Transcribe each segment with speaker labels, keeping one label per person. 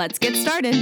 Speaker 1: let's get started.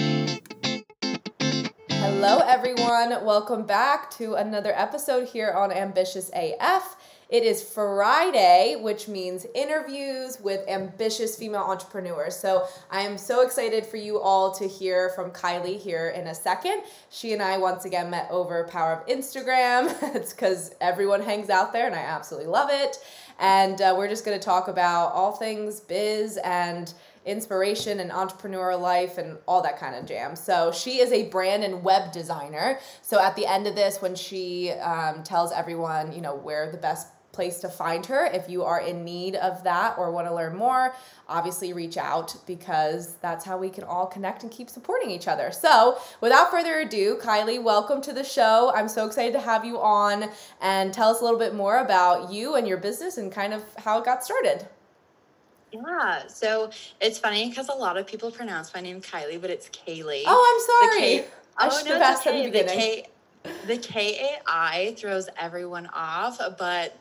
Speaker 2: Hello, everyone. Welcome back to another episode here on Ambitious AF. It is Friday, which means interviews with ambitious female entrepreneurs. So I am so excited for you all to hear from Kylie here in a second. She and I once again met over power of Instagram. it's because everyone hangs out there, and I absolutely love it. And uh, we're just going to talk about all things biz and inspiration and entrepreneurial life and all that kind of jam. So she is a brand and web designer. So at the end of this, when she um, tells everyone, you know, where the best place to find her if you are in need of that or want to learn more obviously reach out because that's how we can all connect and keep supporting each other so without further ado kylie welcome to the show i'm so excited to have you on and tell us a little bit more about you and your business and kind of how it got started
Speaker 3: yeah, so it's funny because a lot of people pronounce my name Kylie, but it's Kailee.
Speaker 2: Oh, I'm sorry. K-
Speaker 3: I oh, no, it's okay. The K, the K A I throws everyone off, but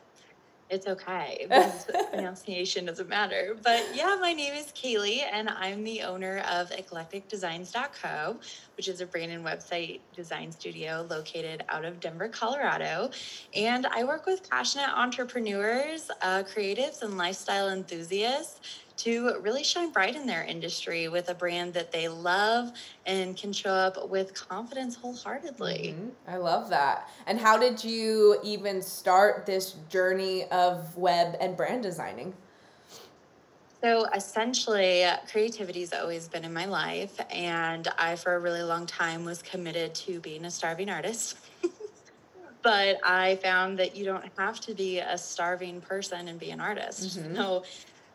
Speaker 3: it's okay pronunciation doesn't matter. But yeah, my name is Kailee, and I'm the owner of eclecticdesigns.co, which is a brand and website design studio located out of Denver, Colorado. And I work with passionate entrepreneurs, uh, creatives, and lifestyle enthusiasts to really shine bright in their industry with a brand that they love and can show up with confidence wholeheartedly.
Speaker 2: Mm-hmm. I love that. And how did you even start this journey of web and brand designing?
Speaker 3: So essentially, creativity has always been in my life, and I, for a really long time, was committed to being a starving artist. but I found that you don't have to be a starving person and be an artist. Mm-hmm. So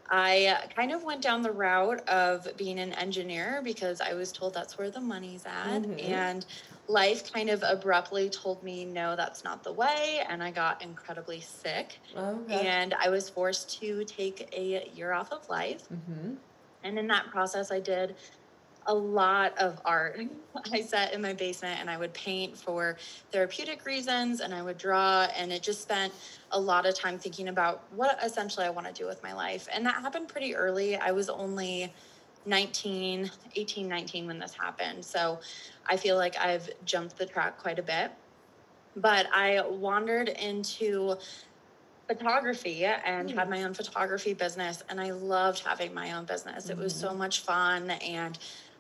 Speaker 3: I kind of went down the route of being an engineer because I was told that's where the money's at. Mm-hmm. And life kind of abruptly told me, no, that's not the way. And I got incredibly sick. Okay. And I was forced to take a year off of life. Mm-hmm. And in that process, I did a lot of art. I sat in my basement and I would paint for therapeutic reasons and I would draw and it just spent a lot of time thinking about what essentially I want to do with my life. And that happened pretty early. I was only 19, 18, 19 when this happened. So I feel like I've jumped the track quite a bit. But I wandered into photography and had my own photography business and I loved having my own business. It was so mm-hmm. much fun and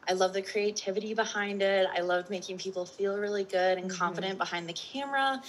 Speaker 3: I love the creativity behind it. I loved making people feel really good and mm-hmm. confident behind the camera.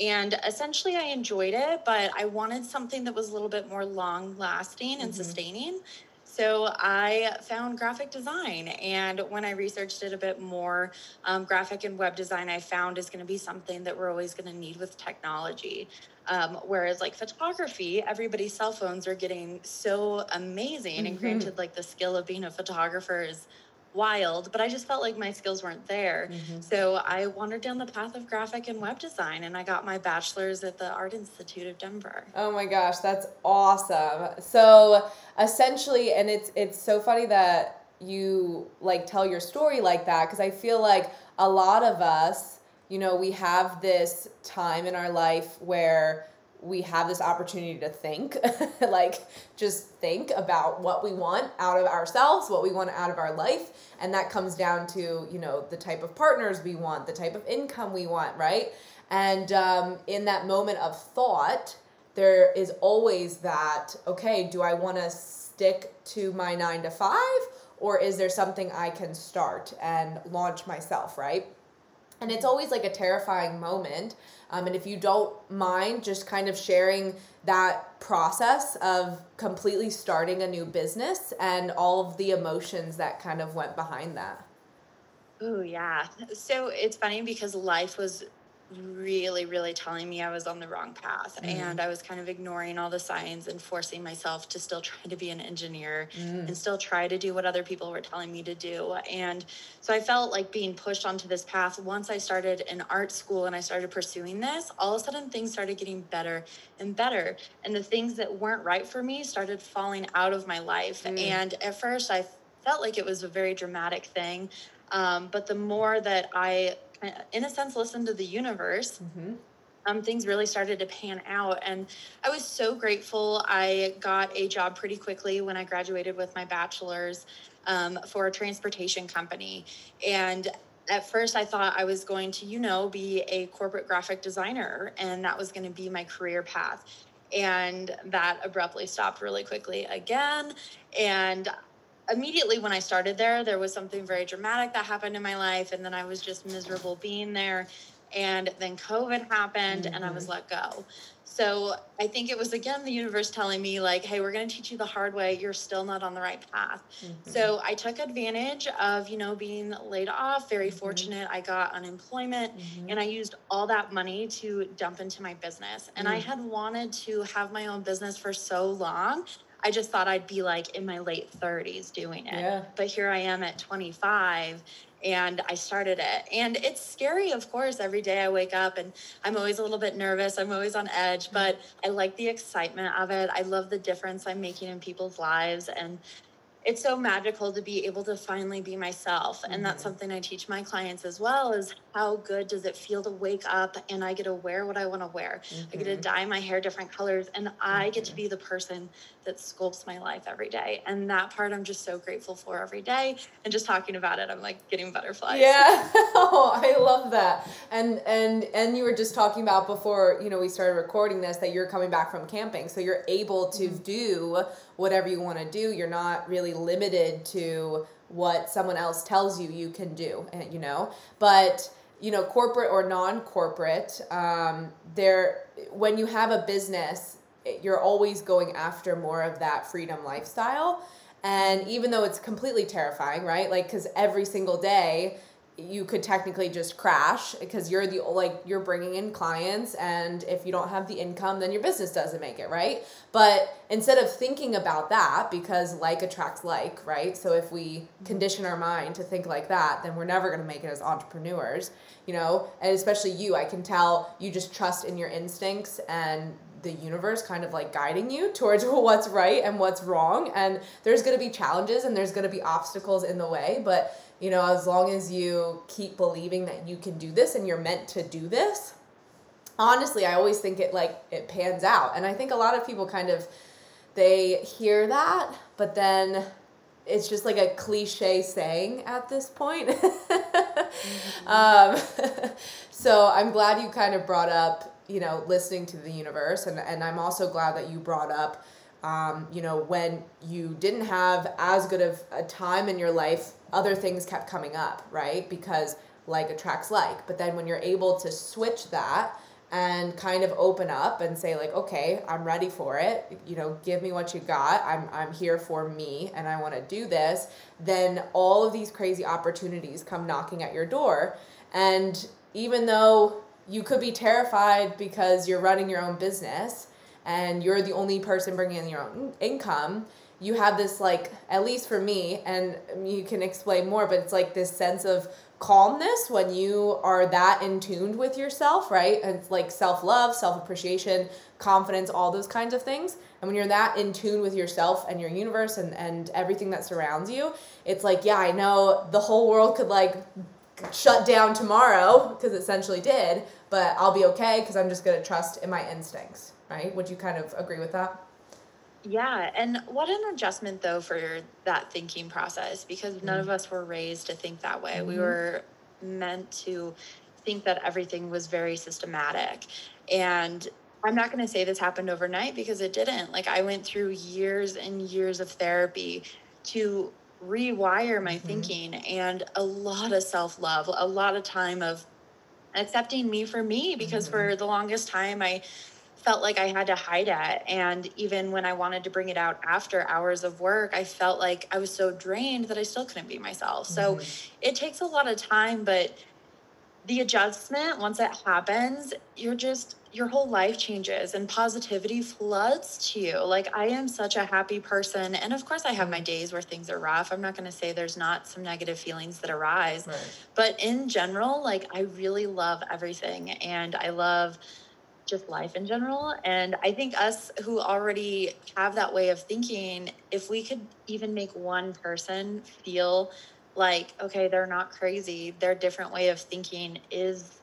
Speaker 3: And essentially, I enjoyed it, but I wanted something that was a little bit more long lasting and mm-hmm. sustaining. So I found graphic design. And when I researched it a bit more, um, graphic and web design I found is going to be something that we're always going to need with technology. Um, whereas like photography, everybody's cell phones are getting so amazing. Mm-hmm. And granted, like the skill of being a photographer is wild, but I just felt like my skills weren't there. Mm-hmm. So I wandered down the path of graphic and web design and I got my bachelor's at the Art Institute of Denver.
Speaker 2: Oh my gosh, that's awesome. So essentially and it's it's so funny that you like tell your story like that because I feel like a lot of us, you know, we have this time in our life where we have this opportunity to think like just think about what we want out of ourselves what we want out of our life. And that comes down to you know the type of partners we want the type of income we want right? And um, in that moment of thought there is always that okay do i want to stick to my nine to five or is there something i can start and launch myself right and it's always like a terrifying moment. Um, and if you don't mind just kind of sharing that process of completely starting a new business and all of the emotions that kind of went behind that.
Speaker 3: Oh, yeah. So it's funny because life was really, really telling me I was on the wrong path. Mm. And I was kind of ignoring all the signs and forcing myself to still try to be an engineer mm. and still try to do what other people were telling me to do. And so I felt like being pushed onto this path. Once I started in art school and I started pursuing this, all of a sudden things started getting better and better. And the things that weren't right for me started falling out of my life. Mm. And at first, I felt like it was a very dramatic thing. Um, but the more that I, in a sense, listened to the universe, mm-hmm. um, things really started to pan out. And I was so grateful. I got a job pretty quickly when I graduated with my bachelor's um, for a transportation company. And at first I thought I was going to, you know, be a corporate graphic designer and that was going to be my career path. And that abruptly stopped really quickly again. And immediately when I started there, there was something very dramatic that happened in my life, and then I was just miserable being there. And then COVID happened, mm-hmm. and I was mm-hmm. let go. So I think it was again the universe telling me, like, hey, we're going to teach you the hard way. You're still not on the right path. Mm-hmm. So I took advantage of, you know, being laid off, very mm-hmm. fortunate. I got unemployment mm-hmm. and I used all that money to dump into my business. And I mm. had wanted to have my own business for so long. I just thought I'd be like in my late 30s doing it. Yeah. But here I am at 25 and I started it. And it's scary, of course. Every day I wake up and I'm always a little bit nervous. I'm always on edge, mm. but I like the excitement of it. I love the difference I'm making in people's lives. And it's so magical to be able to finally be myself and mm-hmm. that's something i teach my clients as well is how good does it feel to wake up and i get to wear what i want to wear mm-hmm. i get to mm-hmm. dye my hair different colors and i get to mm-hmm. be the person that sculpts my life every day and that part i'm just so grateful for every day and just talking about it i'm like getting butterflies
Speaker 2: yeah oh i love that and and and you were just talking about before you know we started recording this that you're coming back from camping so you're able to mm-hmm. do whatever you want to do you're not really limited to what someone else tells you you can do you know? But you know corporate or non-corporate um, there when you have a business you're always going after more of that freedom lifestyle. And even though it's completely terrifying right? Like because every single day you could technically just crash because you're the like you're bringing in clients and if you don't have the income then your business doesn't make it right? But instead of thinking about that because like attracts like right? So if we mm-hmm. condition our mind to think like that then we're never going to make it as entrepreneurs you know? And especially you i can tell you just trust in your instincts and the universe kind of like guiding you towards what's right and what's wrong and there's going to be challenges and there's going to be obstacles in the way but you know, as long as you keep believing that you can do this and you're meant to do this, honestly, I always think it like it pans out. And I think a lot of people kind of they hear that, but then it's just like a cliche saying at this point. um, so I'm glad you kind of brought up, you know, listening to the universe. And, and I'm also glad that you brought up, um, you know, when you didn't have as good of a time in your life other things kept coming up, right? Because like attracts like. But then when you're able to switch that and kind of open up and say like, okay, I'm ready for it. You know, give me what you got. I'm I'm here for me and I want to do this. Then all of these crazy opportunities come knocking at your door. And even though you could be terrified because you're running your own business and you're the only person bringing in your own income, you have this like at least for me and you can explain more but it's like this sense of calmness when you are that in tuned with yourself right? And it's like self-love self-appreciation confidence all those kinds of things. And when you're that in tune with yourself and your universe and, and everything that surrounds you it's like yeah i know the whole world could like shut down tomorrow because it essentially did but i'll be okay because i'm just going to trust in my instincts right? Would you kind of agree with that
Speaker 3: yeah, and what an adjustment though for that thinking process because none of mm-hmm. us were raised to think that way. We mm-hmm. were meant to think that everything was very systematic. And I'm not going to say this happened overnight because it didn't. Like I went through years and years of therapy to rewire my mm-hmm. thinking and a lot of self-love, a lot of time of accepting me for me because for the longest time I felt like I had to hide it. And even when I wanted to bring it out after hours of work, I felt like I was so drained that I still couldn't be myself. So mm-hmm. it takes a lot of time, but the adjustment, once it happens, you're just, your whole life changes and positivity floods to you. Like, I am such a happy person. And of course, I have my days where things are rough. I'm not going to say there's not some negative feelings that arise. Right. But in general, like, I really love everything. And I love, just life in general. And I think us who already have that way of thinking, if we could even make one person feel like, okay, they're not crazy, their different way of thinking is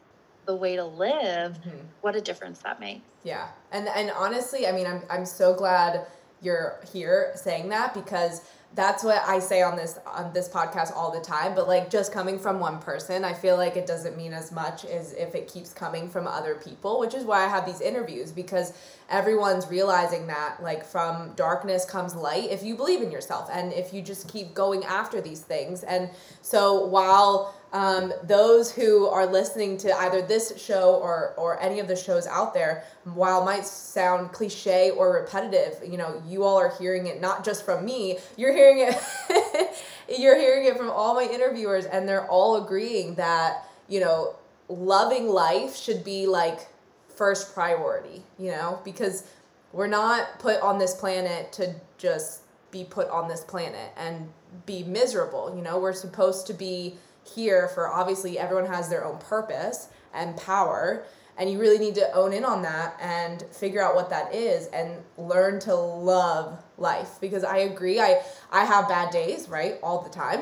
Speaker 3: the way to live, mm-hmm. what a difference that makes.
Speaker 2: Yeah. And and honestly, I mean, I'm I'm so glad you're here saying that because that's what I say on this on this podcast all the time. But like just coming from one person, I feel like it doesn't mean as much as if it keeps coming from other people, which is why I have these interviews because everyone's realizing that like from darkness comes light if you believe in yourself and if you just keep going after these things. And so while um, those who are listening to either this show or or any of the shows out there, while might sound cliche or repetitive, you know, you all are hearing it not just from me. You're hearing it. you're hearing it from all my interviewers, and they're all agreeing that you know, loving life should be like first priority. You know, because we're not put on this planet to just be put on this planet and be miserable. You know, we're supposed to be here for obviously everyone has their own purpose and power and you really need to own in on that and figure out what that is and learn to love life. Because i agree i i have bad days right all the time.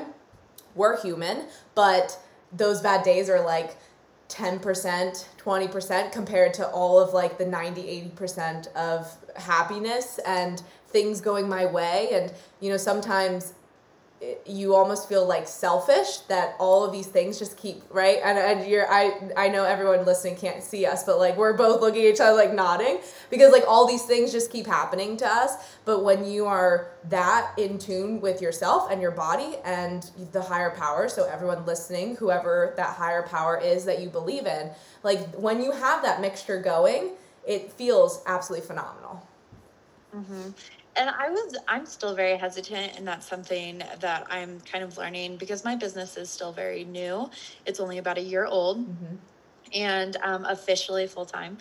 Speaker 2: We're human but those bad days are like 10% 20% compared to all of like the 90 80% of happiness and things going my way. And you know sometimes you almost feel like selfish that all of these things just keep right? And, and you're I I know everyone listening can't see us but like we're both looking at each other like nodding because like all these things just keep happening to us. But when you are that in tune with yourself and your body and the higher power so everyone listening whoever that higher power is that you believe in like when you have that mixture going it feels absolutely phenomenal.
Speaker 3: Mm-hmm and I was I'm still very hesitant and that's something that I'm kind of learning because my business is still very new. It's only about a year old mm-hmm. and um, officially full time.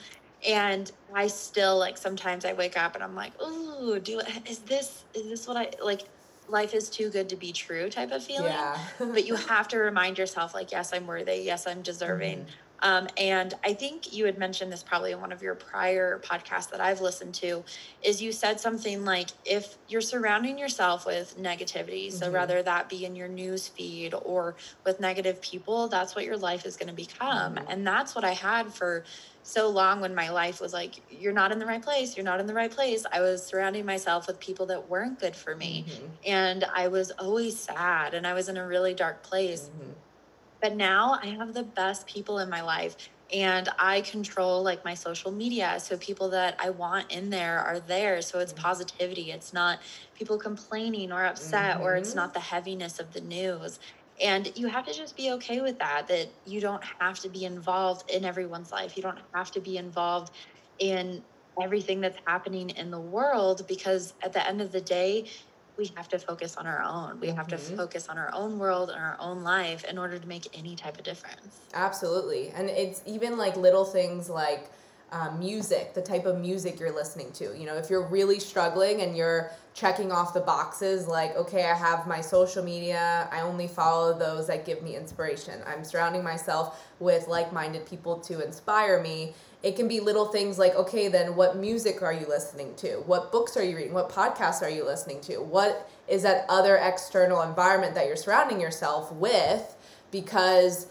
Speaker 3: And I still like sometimes I wake up and I'm like, oh, do is this is this what I like life is too good to be true type of feeling. Yeah. but you have to remind yourself like, yes, I'm worthy. Yes, I'm deserving. Mm-hmm. Um, and I think you had mentioned this probably in one of your prior podcasts that I've listened to, is you said something like if you're surrounding yourself with negativity, mm-hmm. so rather that be in your news feed or with negative people, that's what your life is going to become. Mm-hmm. And that's what I had for so long when my life was like, you're not in the right place, you're not in the right place. I was surrounding myself with people that weren't good for me. Mm-hmm. And I was always sad and I was in a really dark place. But now I have the best people in my life and I control like my social media. So people that I want in there are there. So it's mm-hmm. positivity. It's not people complaining or upset, mm-hmm. or it's mm-hmm. not the heaviness of the news. And you have to just be okay with that, that you don't have to be involved in everyone's life. You don't have to be involved in everything that's happening in the world because at the end of the day, we have to focus on our own. We have to mm-hmm. focus on our own world and our own life in order to make any type of difference.
Speaker 2: Absolutely. And it's even like little things like um, music, the type of music you're listening to. You know, if you're really struggling and you're checking off the boxes, like, okay, I have my social media, I only follow those that give me inspiration. I'm surrounding myself with like minded people to inspire me it can be little things like okay then what music are you listening to? What books are you reading? What podcasts are you listening to? What is that other external environment that you're surrounding yourself with? Because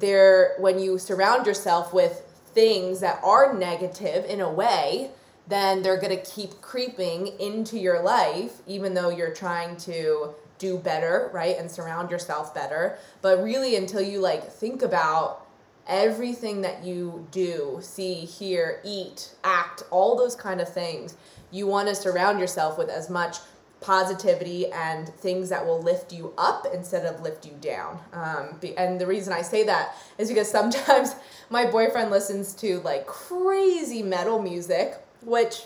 Speaker 2: there when you surround yourself with things that are negative in a way then they're going to keep creeping into your life even though you're trying to do better right and surround yourself better. But really until you like think about everything that you do, see, hear, eat, act, all those kind of things, you want to surround yourself with as much positivity and things that will lift you up instead of lift you down. Um, and the reason I say that is because sometimes my boyfriend listens to like crazy metal music which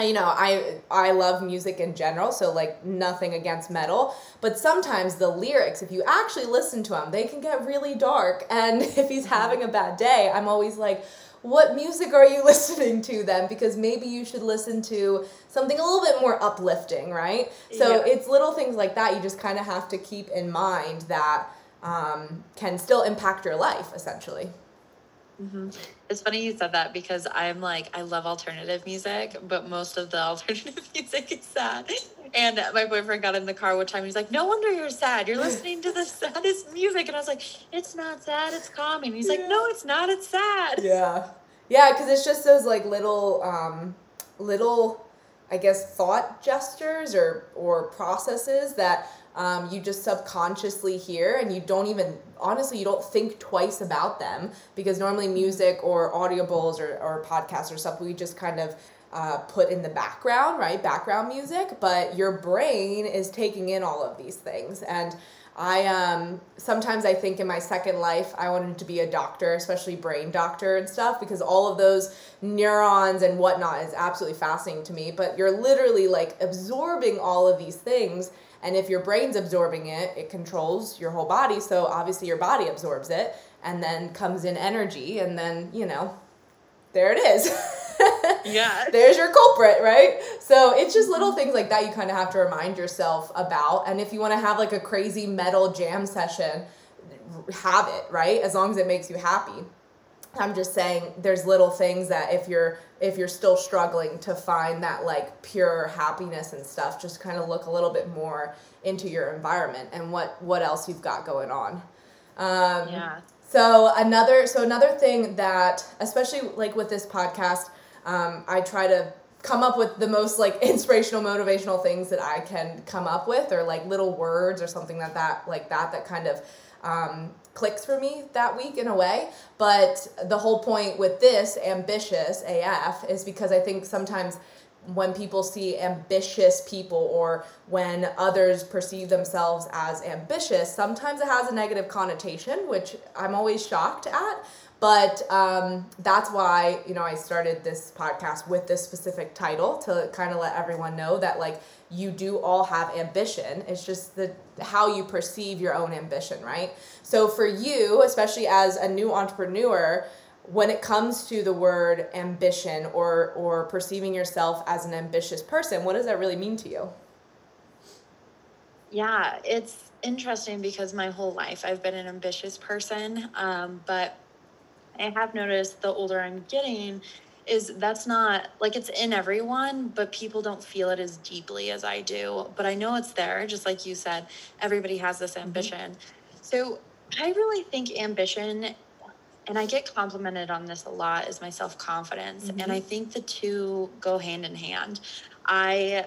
Speaker 2: you know i i love music in general so like nothing against metal but sometimes the lyrics if you actually listen to them they can get really dark and if he's having a bad day i'm always like what music are you listening to then? Because maybe you should listen to something a little bit more uplifting right? So
Speaker 3: Yeah.
Speaker 2: it's little things like that you just kind of have to keep in mind that um, can still impact your life essentially
Speaker 3: It's funny you said that because I'm like, I love alternative music, but most of the alternative music is sad. And my boyfriend got in the car one time. He's like, No wonder you're sad. You're listening to the saddest music. And I was like, It's not sad. It's calming. He's like, No, it's not. It's sad.
Speaker 2: Yeah. Yeah, because it's just those like little, um, little, I guess, thought gestures or or processes that um, you just subconsciously hear, and you don't even honestly you don't think twice about them because normally music or audibles or or podcasts or stuff we just kind of. Uh, put in the background, right? Background music, but your brain is taking in all of these things. And I um sometimes I think in my second life I wanted to be a doctor, especially brain doctor and stuff, because all of those neurons and whatnot is absolutely fascinating to me. But you're literally like absorbing all of these things, and if your brain's absorbing it, it controls your whole body. So obviously your body absorbs it, and then comes in energy, and then you know, there it is.
Speaker 3: Yeah.
Speaker 2: there's your culprit, right? So it's just little things like that you kind of have to remind yourself about. And if you want to have like a crazy metal jam session, have it, right? As long as it makes you happy. I'm just saying there's little things that if you're if you're still struggling to find that like pure happiness and stuff, just kind of look a little bit more into your environment and what what else you've got going on. Um,
Speaker 3: Yeah.
Speaker 2: so another so another thing that especially like with this podcast, um, I try to come up with the most like inspirational motivational things that I can come up with or like little words or something like that like that that kind of um, clicks for me that week in a way. But the whole point with this ambitious AF is because I think sometimes when people see ambitious people or when others perceive themselves as ambitious, sometimes it has a negative connotation, which I'm always shocked at. But um, that's why you know I started this podcast with this specific title to kind of let everyone know that like you do all have ambition. It's just the how you perceive your own ambition, right? So for you, especially as a new entrepreneur, when it comes to the word ambition or or perceiving yourself as an ambitious person, what does that really mean to you?
Speaker 3: Yeah, it's interesting because my whole life I've been an ambitious person. Um, but I have noticed the older I'm getting is that's not like it's in everyone, but people don't feel it as deeply as I do. But I know it's there, just like you said, everybody has this mm-hmm. ambition. So I really think ambition, and I get complimented on this a lot, is my self confidence. And mm-hmm. I think the two go hand in hand. I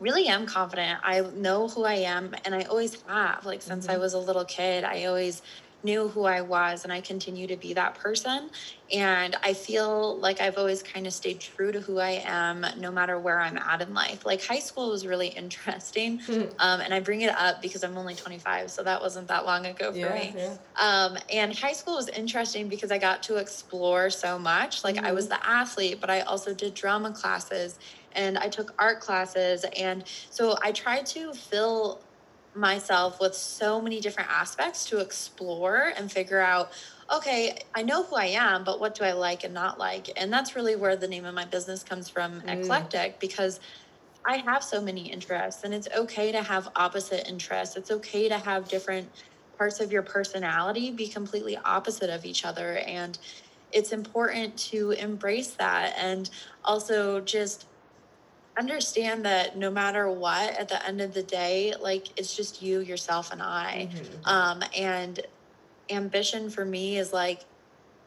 Speaker 3: really am confident. I know who I am and I always have. Like since I mm-hmm. was a little kid, I always knew who I was and I continue to be that person. And I feel like I've always kind of stayed true to who I am no matter where I'm at in life. Like high school was really interesting. Um, and I bring it up because I'm only 25, so that wasn't that long ago for me. Um, and high school was interesting because I got to explore so much. Like I was the athlete, but I also did drama classes and I took art classes. And so I tried to fill myself with so many different aspects to explore and figure out okay i know who i am but what do i like and not like and that's really where the name of my business comes from mm. eclectic because I have so many interests, and it's okay to have opposite interests. It's okay to have different parts of your personality be completely opposite of each other. And it's important to embrace that and also just understand that no matter what, at the end of the day, like it's just you, yourself, and I. Um, and ambition for me is like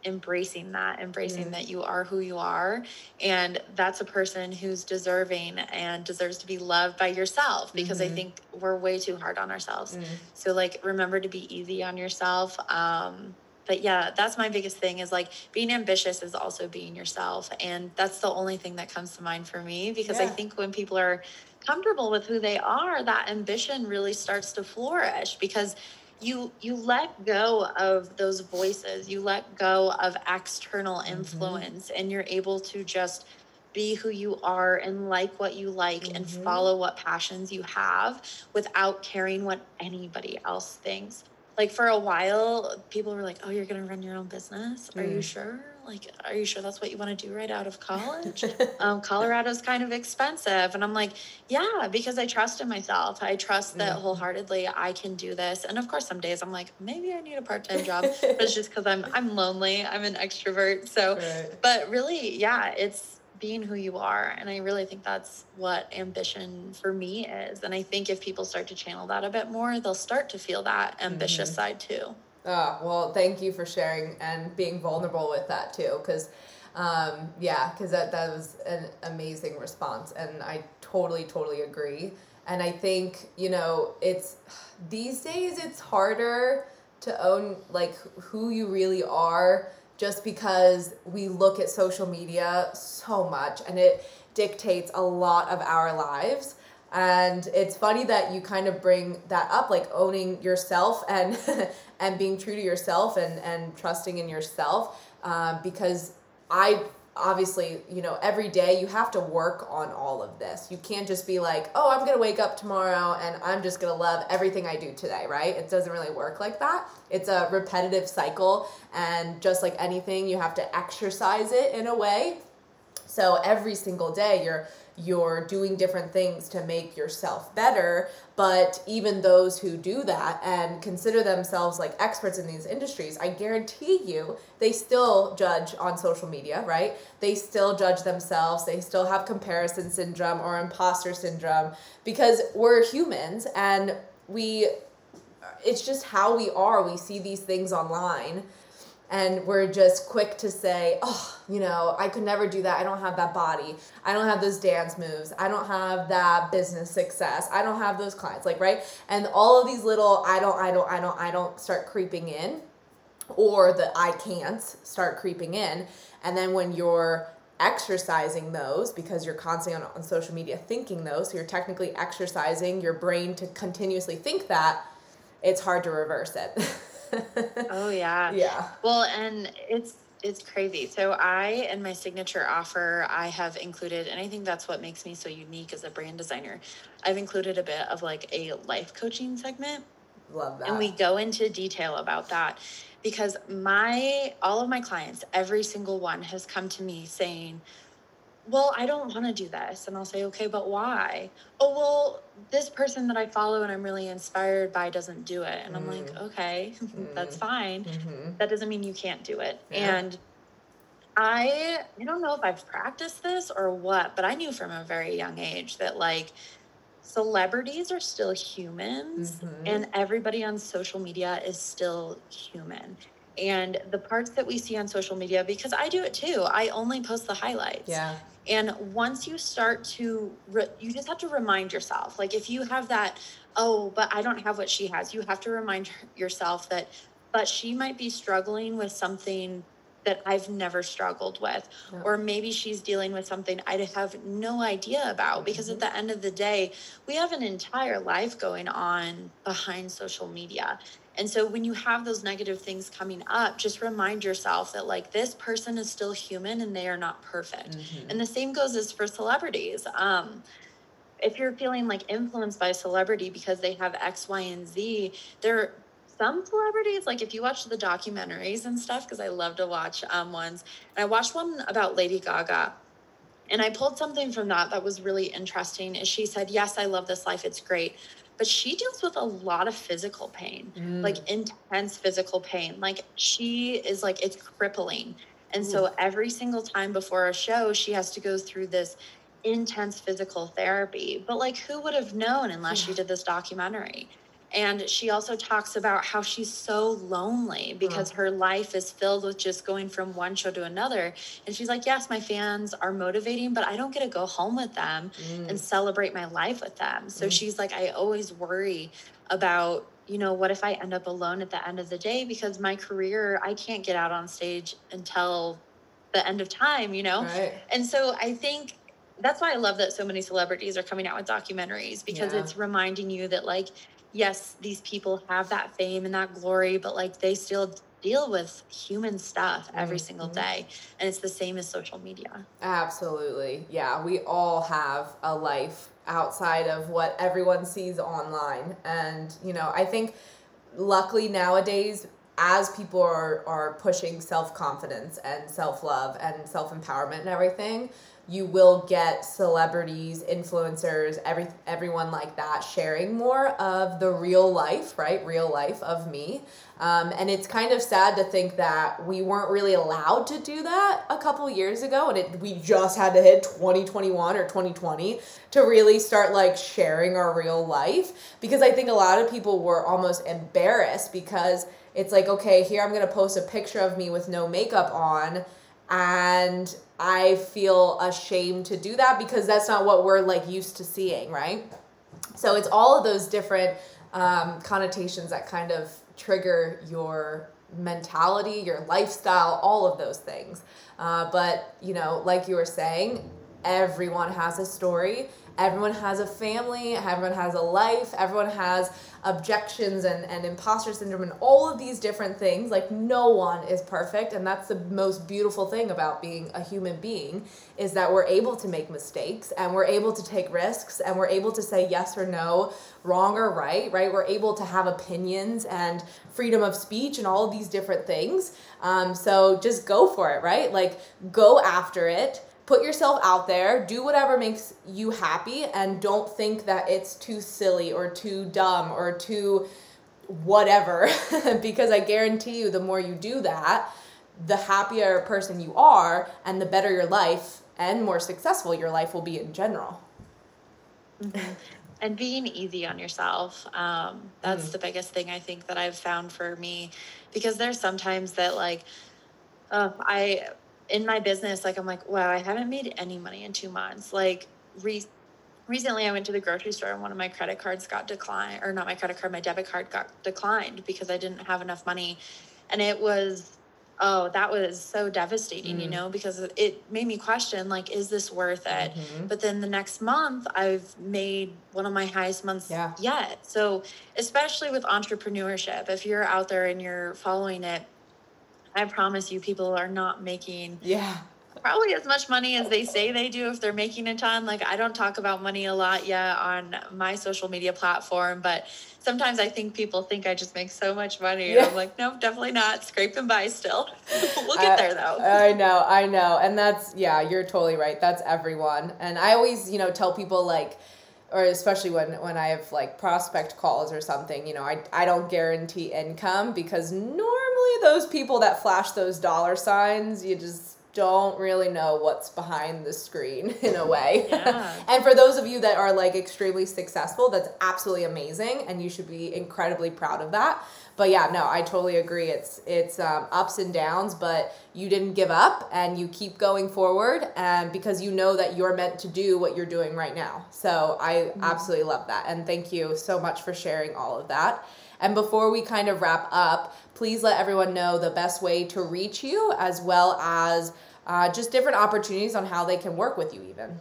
Speaker 3: embracing that, embracing that you are who you are. And that's a person who's deserving and deserves to be loved by yourself because I think we're way too hard on ourselves. So, like, remember to be easy on yourself. Um, but yeah, that's my biggest thing is like being ambitious is also being yourself. And that's the only thing that comes to mind for me because I think when people are comfortable with who they are, that ambition really starts to flourish because you you let go of those voices you let go of external influence and you're able to just be who you are and like what you like mm-hmm. and follow what passions you have without caring what anybody else thinks. Like for a while, people were like, "Oh, you're going to run your own business? Are mm. you sure?" like, are you sure that's what you want to do right out of college? um, Colorado's kind of expensive. And I'm like, yeah, because I trust in myself. I trust that mm-hmm. wholeheartedly I can do this. And of course, some days I'm like, maybe I need a part time job, but it's just because I'm, I'm lonely. I'm an extrovert. So, right. but really, yeah, it's, being who you are. And I really think that's what ambition for me is. And I think if people start to channel that a bit more, they'll start to feel that ambitious mm-hmm. side too.
Speaker 2: Oh, well, thank you for sharing and being vulnerable with that too. Because, um, yeah, because that, that was an amazing response. And I totally, totally agree. And I think, you know, it's these days it's harder to own like who you really are just because we look at social media so much and it dictates a lot of our lives. And it's funny that you kind of bring that up, like owning yourself and and being true to yourself and and trusting in yourself, um, because I obviously you know every day you have to work on all of this. You can't just be like, oh, I'm gonna wake up tomorrow and I'm just gonna love everything I do today, right? It doesn't really work like that. It's a repetitive cycle, and just like anything, you have to exercise it in a way. So every single day, you're you're doing different things to make yourself better. But even those who do that and consider themselves like experts in these industries, I guarantee you they still judge on social media, right? They still judge themselves. They still have comparison syndrome or imposter syndrome because we're humans and we, it's just how we are. We see these things online and we're just quick to say, oh, you know, I could never do that. I don't have that body. I don't have those dance moves. I don't have that business success. I don't have those clients. Like, right? And all of these little I don't, I don't, I don't, I don't start creeping in, or the I can't start creeping in. And then when you're exercising those because you're constantly on, on social media thinking those, so you're technically exercising your brain to continuously think that, it's hard to reverse it.
Speaker 3: oh yeah.
Speaker 2: Yeah.
Speaker 3: Well, and it's it's crazy. So I in my signature offer, I have included, and I think that's what makes me so unique as a brand designer. I've included a bit of like a life coaching segment.
Speaker 2: Love that.
Speaker 3: And we go into detail about that because my all of my clients, every single one has come to me saying, well, I don't want to do this. And I'll say, okay, but why? Oh, well, this person that I follow and I'm really inspired by doesn't do it. And mm. I'm like, mm-hmm. okay, mm. that's fine. Mm-hmm. That doesn't mean you can't do it. Yeah. And I I don't know if I've practiced this or what, but I knew from a very young age that like celebrities are still humans mm-hmm. and everybody on social media is still human and the parts that we see on social media because I do it too. I only post the highlights.
Speaker 2: Yeah.
Speaker 3: And once you start to, re- you just have to remind yourself. Like if you have that, oh, but I don't have what she has, you have to remind yourself that, but she might be struggling with something that I've never struggled with. Yeah. Or maybe she's dealing with something I have no idea about. Because mm-hmm. at the end of the day, we have an entire life going on behind social media. And so when you have those negative things coming up, just remind yourself that like this person is still human and they are not perfect. Mm-hmm. And the same goes as for celebrities. Um, if you're feeling like influenced by a celebrity because they have X, Y, and Z, there are some celebrities, like if you watch the documentaries and stuff, because I love to watch um, ones, and I watched one about Lady Gaga. And I pulled something from that that was really interesting. Is she said, Yes, I love this life. It's great but she deals with a lot of physical pain, mm. like intense physical pain. Like she is like, it's crippling. And Ooh. so every single time before a show, she has to go through this intense physical therapy. But like, who would have known unless yeah. she did this documentary? And she also talks about how she's so lonely because her life is filled with just going from one show to another. And she's like, Yes, my fans are motivating, but I don't get to go home with them mm. and celebrate my life with them. So mm. she's like, I always worry about, you know, what if I end up alone at the end of the day because my career, I can't get out on stage until the end of time, you know? Right. And so I think that's why I love that so many celebrities are coming out with documentaries because yeah. it's reminding you that like yes, these people have that fame and that glory, but like they still deal with human stuff every
Speaker 2: Mm-hmm.
Speaker 3: single day. And it's the same as social media.
Speaker 2: Absolutely. Yeah, we all have a life outside of what everyone sees online. And, you know, I think luckily nowadays as people are, are pushing self-confidence and self-love and self-empowerment and everything, you will get celebrities, influencers, every everyone like that sharing more of the real life, right? Real life of me. Um, and it's kind of sad to think that we weren't really allowed to do that a couple years ago, and it we just had to hit 2021 or 2020 to really start like sharing our real life. Because I think a lot of people were almost embarrassed because it's like, okay, here I'm gonna post a picture of me with no makeup on and I feel ashamed to do that because that's not what we're like used to seeing, right? So it's all of those different um, connotations that kind of trigger your mentality, your lifestyle, all of those things. Uh, but you know, like you were saying, everyone has a story. Everyone has a family, everyone has a life, everyone has objections and, and imposter syndrome and all of these different things. Like no one is perfect. And that's the most beautiful thing about being a human being is that we're able to make mistakes and we're able to take risks and we're able to say yes or no, wrong or right, right? We're able to have opinions and freedom of speech and all these different things. Um, so just go for it, right? Like go after it put yourself out there, do whatever makes you happy, and don't think that it's too silly or too dumb or too whatever. because I guarantee you, the more you do that, the happier person you are, and the better your life and more successful your life will be in general.
Speaker 3: and being easy on yourself um, that's
Speaker 2: Mm.
Speaker 3: the biggest thing i think that i've found for me because there's sometimes that like uh, i in my business like i'm like wow i haven't made any money in two months like re- recently i went to the grocery store and one of my credit cards got declined or not my credit card my debit card got declined because i didn't have enough money and it was oh that was so devastating you
Speaker 2: Mm.
Speaker 3: know because it made me question like is this worth it
Speaker 2: Mhm.
Speaker 3: but then the next month i've made one of my highest months
Speaker 2: Yeah.
Speaker 3: yet so especially with entrepreneurship if you're out there and you're following it i promise you people are not making
Speaker 2: Yeah.
Speaker 3: probably as much money as they say they do if they're making a ton like i don't talk about money a lot yet on my social media platform but sometimes i think people think i just make so much money
Speaker 2: Yeah.
Speaker 3: and i'm like no definitely not scrape and buy still we'll get
Speaker 2: I-
Speaker 3: there though
Speaker 2: I know, I know. And that's, yeah, you're totally right. That's everyone. And I always, you know, tell people like, or especially when, when I have like prospect calls or something, you know, I, I don't guarantee income because normally those people that flash those dollar signs, you just don't really know what's behind the screen in a way.
Speaker 3: Yeah.
Speaker 2: and for those of you that are like extremely successful, that's absolutely amazing and you should be incredibly proud of that. But yeah, no, I totally agree. It's it's um, ups and downs, but you didn't give up and you keep going forward, and because you know that you're meant to do what you're doing right now. So I absolutely love that, and thank you so much for sharing all of that. And before we kind of wrap up, please let everyone know the best way to reach you, as well as uh, just different opportunities on how they can work with you, even.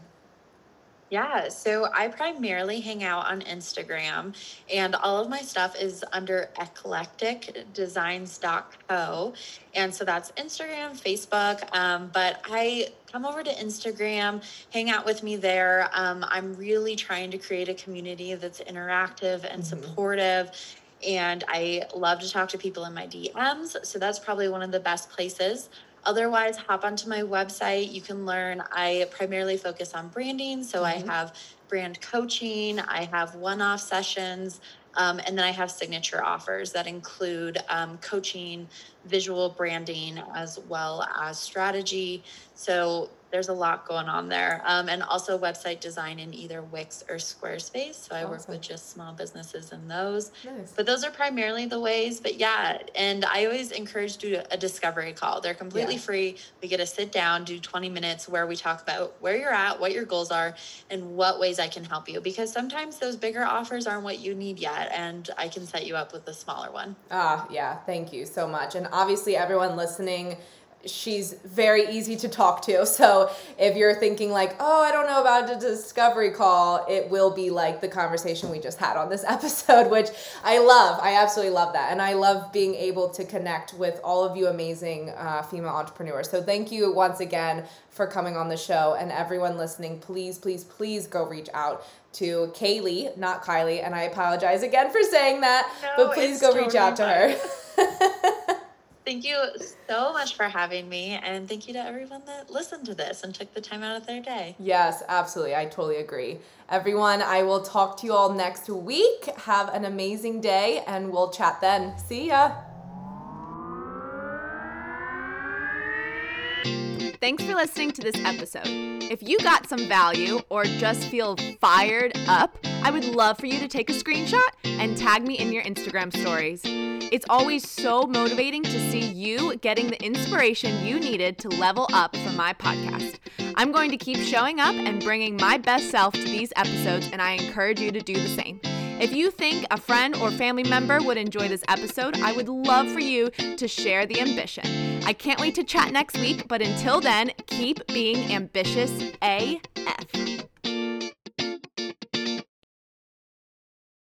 Speaker 3: Yeah, so I primarily hang out on Instagram and all of my stuff is under eclecticdesigns.co. And so that's Instagram, Facebook. Um, but I come over to Instagram, hang out with me there. Um, I'm really trying to create a community that's interactive and
Speaker 2: Mhm.
Speaker 3: supportive. And I love to talk to people in my DMs. So that's probably one of the best places. Otherwise, hop onto my website. You can learn. I primarily focus on branding. So I
Speaker 2: Mhm.
Speaker 3: have brand coaching, I have one off sessions, um, and then I have signature offers that include um, coaching, visual branding, as well as strategy. So there's a lot going on there. Um, and also website design in either Wix or Squarespace. So I work with just small businesses in those.
Speaker 2: Nice.
Speaker 3: But those are primarily the ways. But yeah, and I always encourage do a discovery call. They're completely
Speaker 2: Yeah.
Speaker 3: free. We get to sit down, do 20 minutes where we talk about where you're at, what your goals are, and what ways I can help you. Because sometimes those bigger offers aren't what you need yet, and I can set you up with a smaller one.
Speaker 2: Ah, yeah, thank you so much. And obviously, everyone listening, she's very easy to talk to. So if you're thinking like, oh, I don't know about a discovery call, it will be like the conversation we just had on this episode, which I love. I absolutely love that. And I love being able to connect with all of you amazing uh, female entrepreneurs. So thank you once again for coming on the show. And everyone listening, please, please, please go reach out to Kailee, not Kylie. And I apologize again for saying that,
Speaker 3: No,
Speaker 2: but please go
Speaker 3: totally
Speaker 2: reach out to her.
Speaker 3: Thank you so much for having me. And thank you to everyone that listened to this and took the time out of their day.
Speaker 2: Yes, absolutely. I totally agree. Everyone, I will talk to you all next week. Have an amazing day and we'll chat then. See ya.
Speaker 1: Thanks for listening to this episode. If you got some value or just feel fired up, I would love for you to take a screenshot and tag me in your Instagram stories. It's always so motivating to see you getting the inspiration you needed to level up for my podcast. I'm going to keep showing up and bringing my best self to these episodes, and I encourage you to do the same. If you think a friend or family member would enjoy this episode, I would love for you to share the ambition. I can't wait to chat next week, but until then, keep being ambitious AF.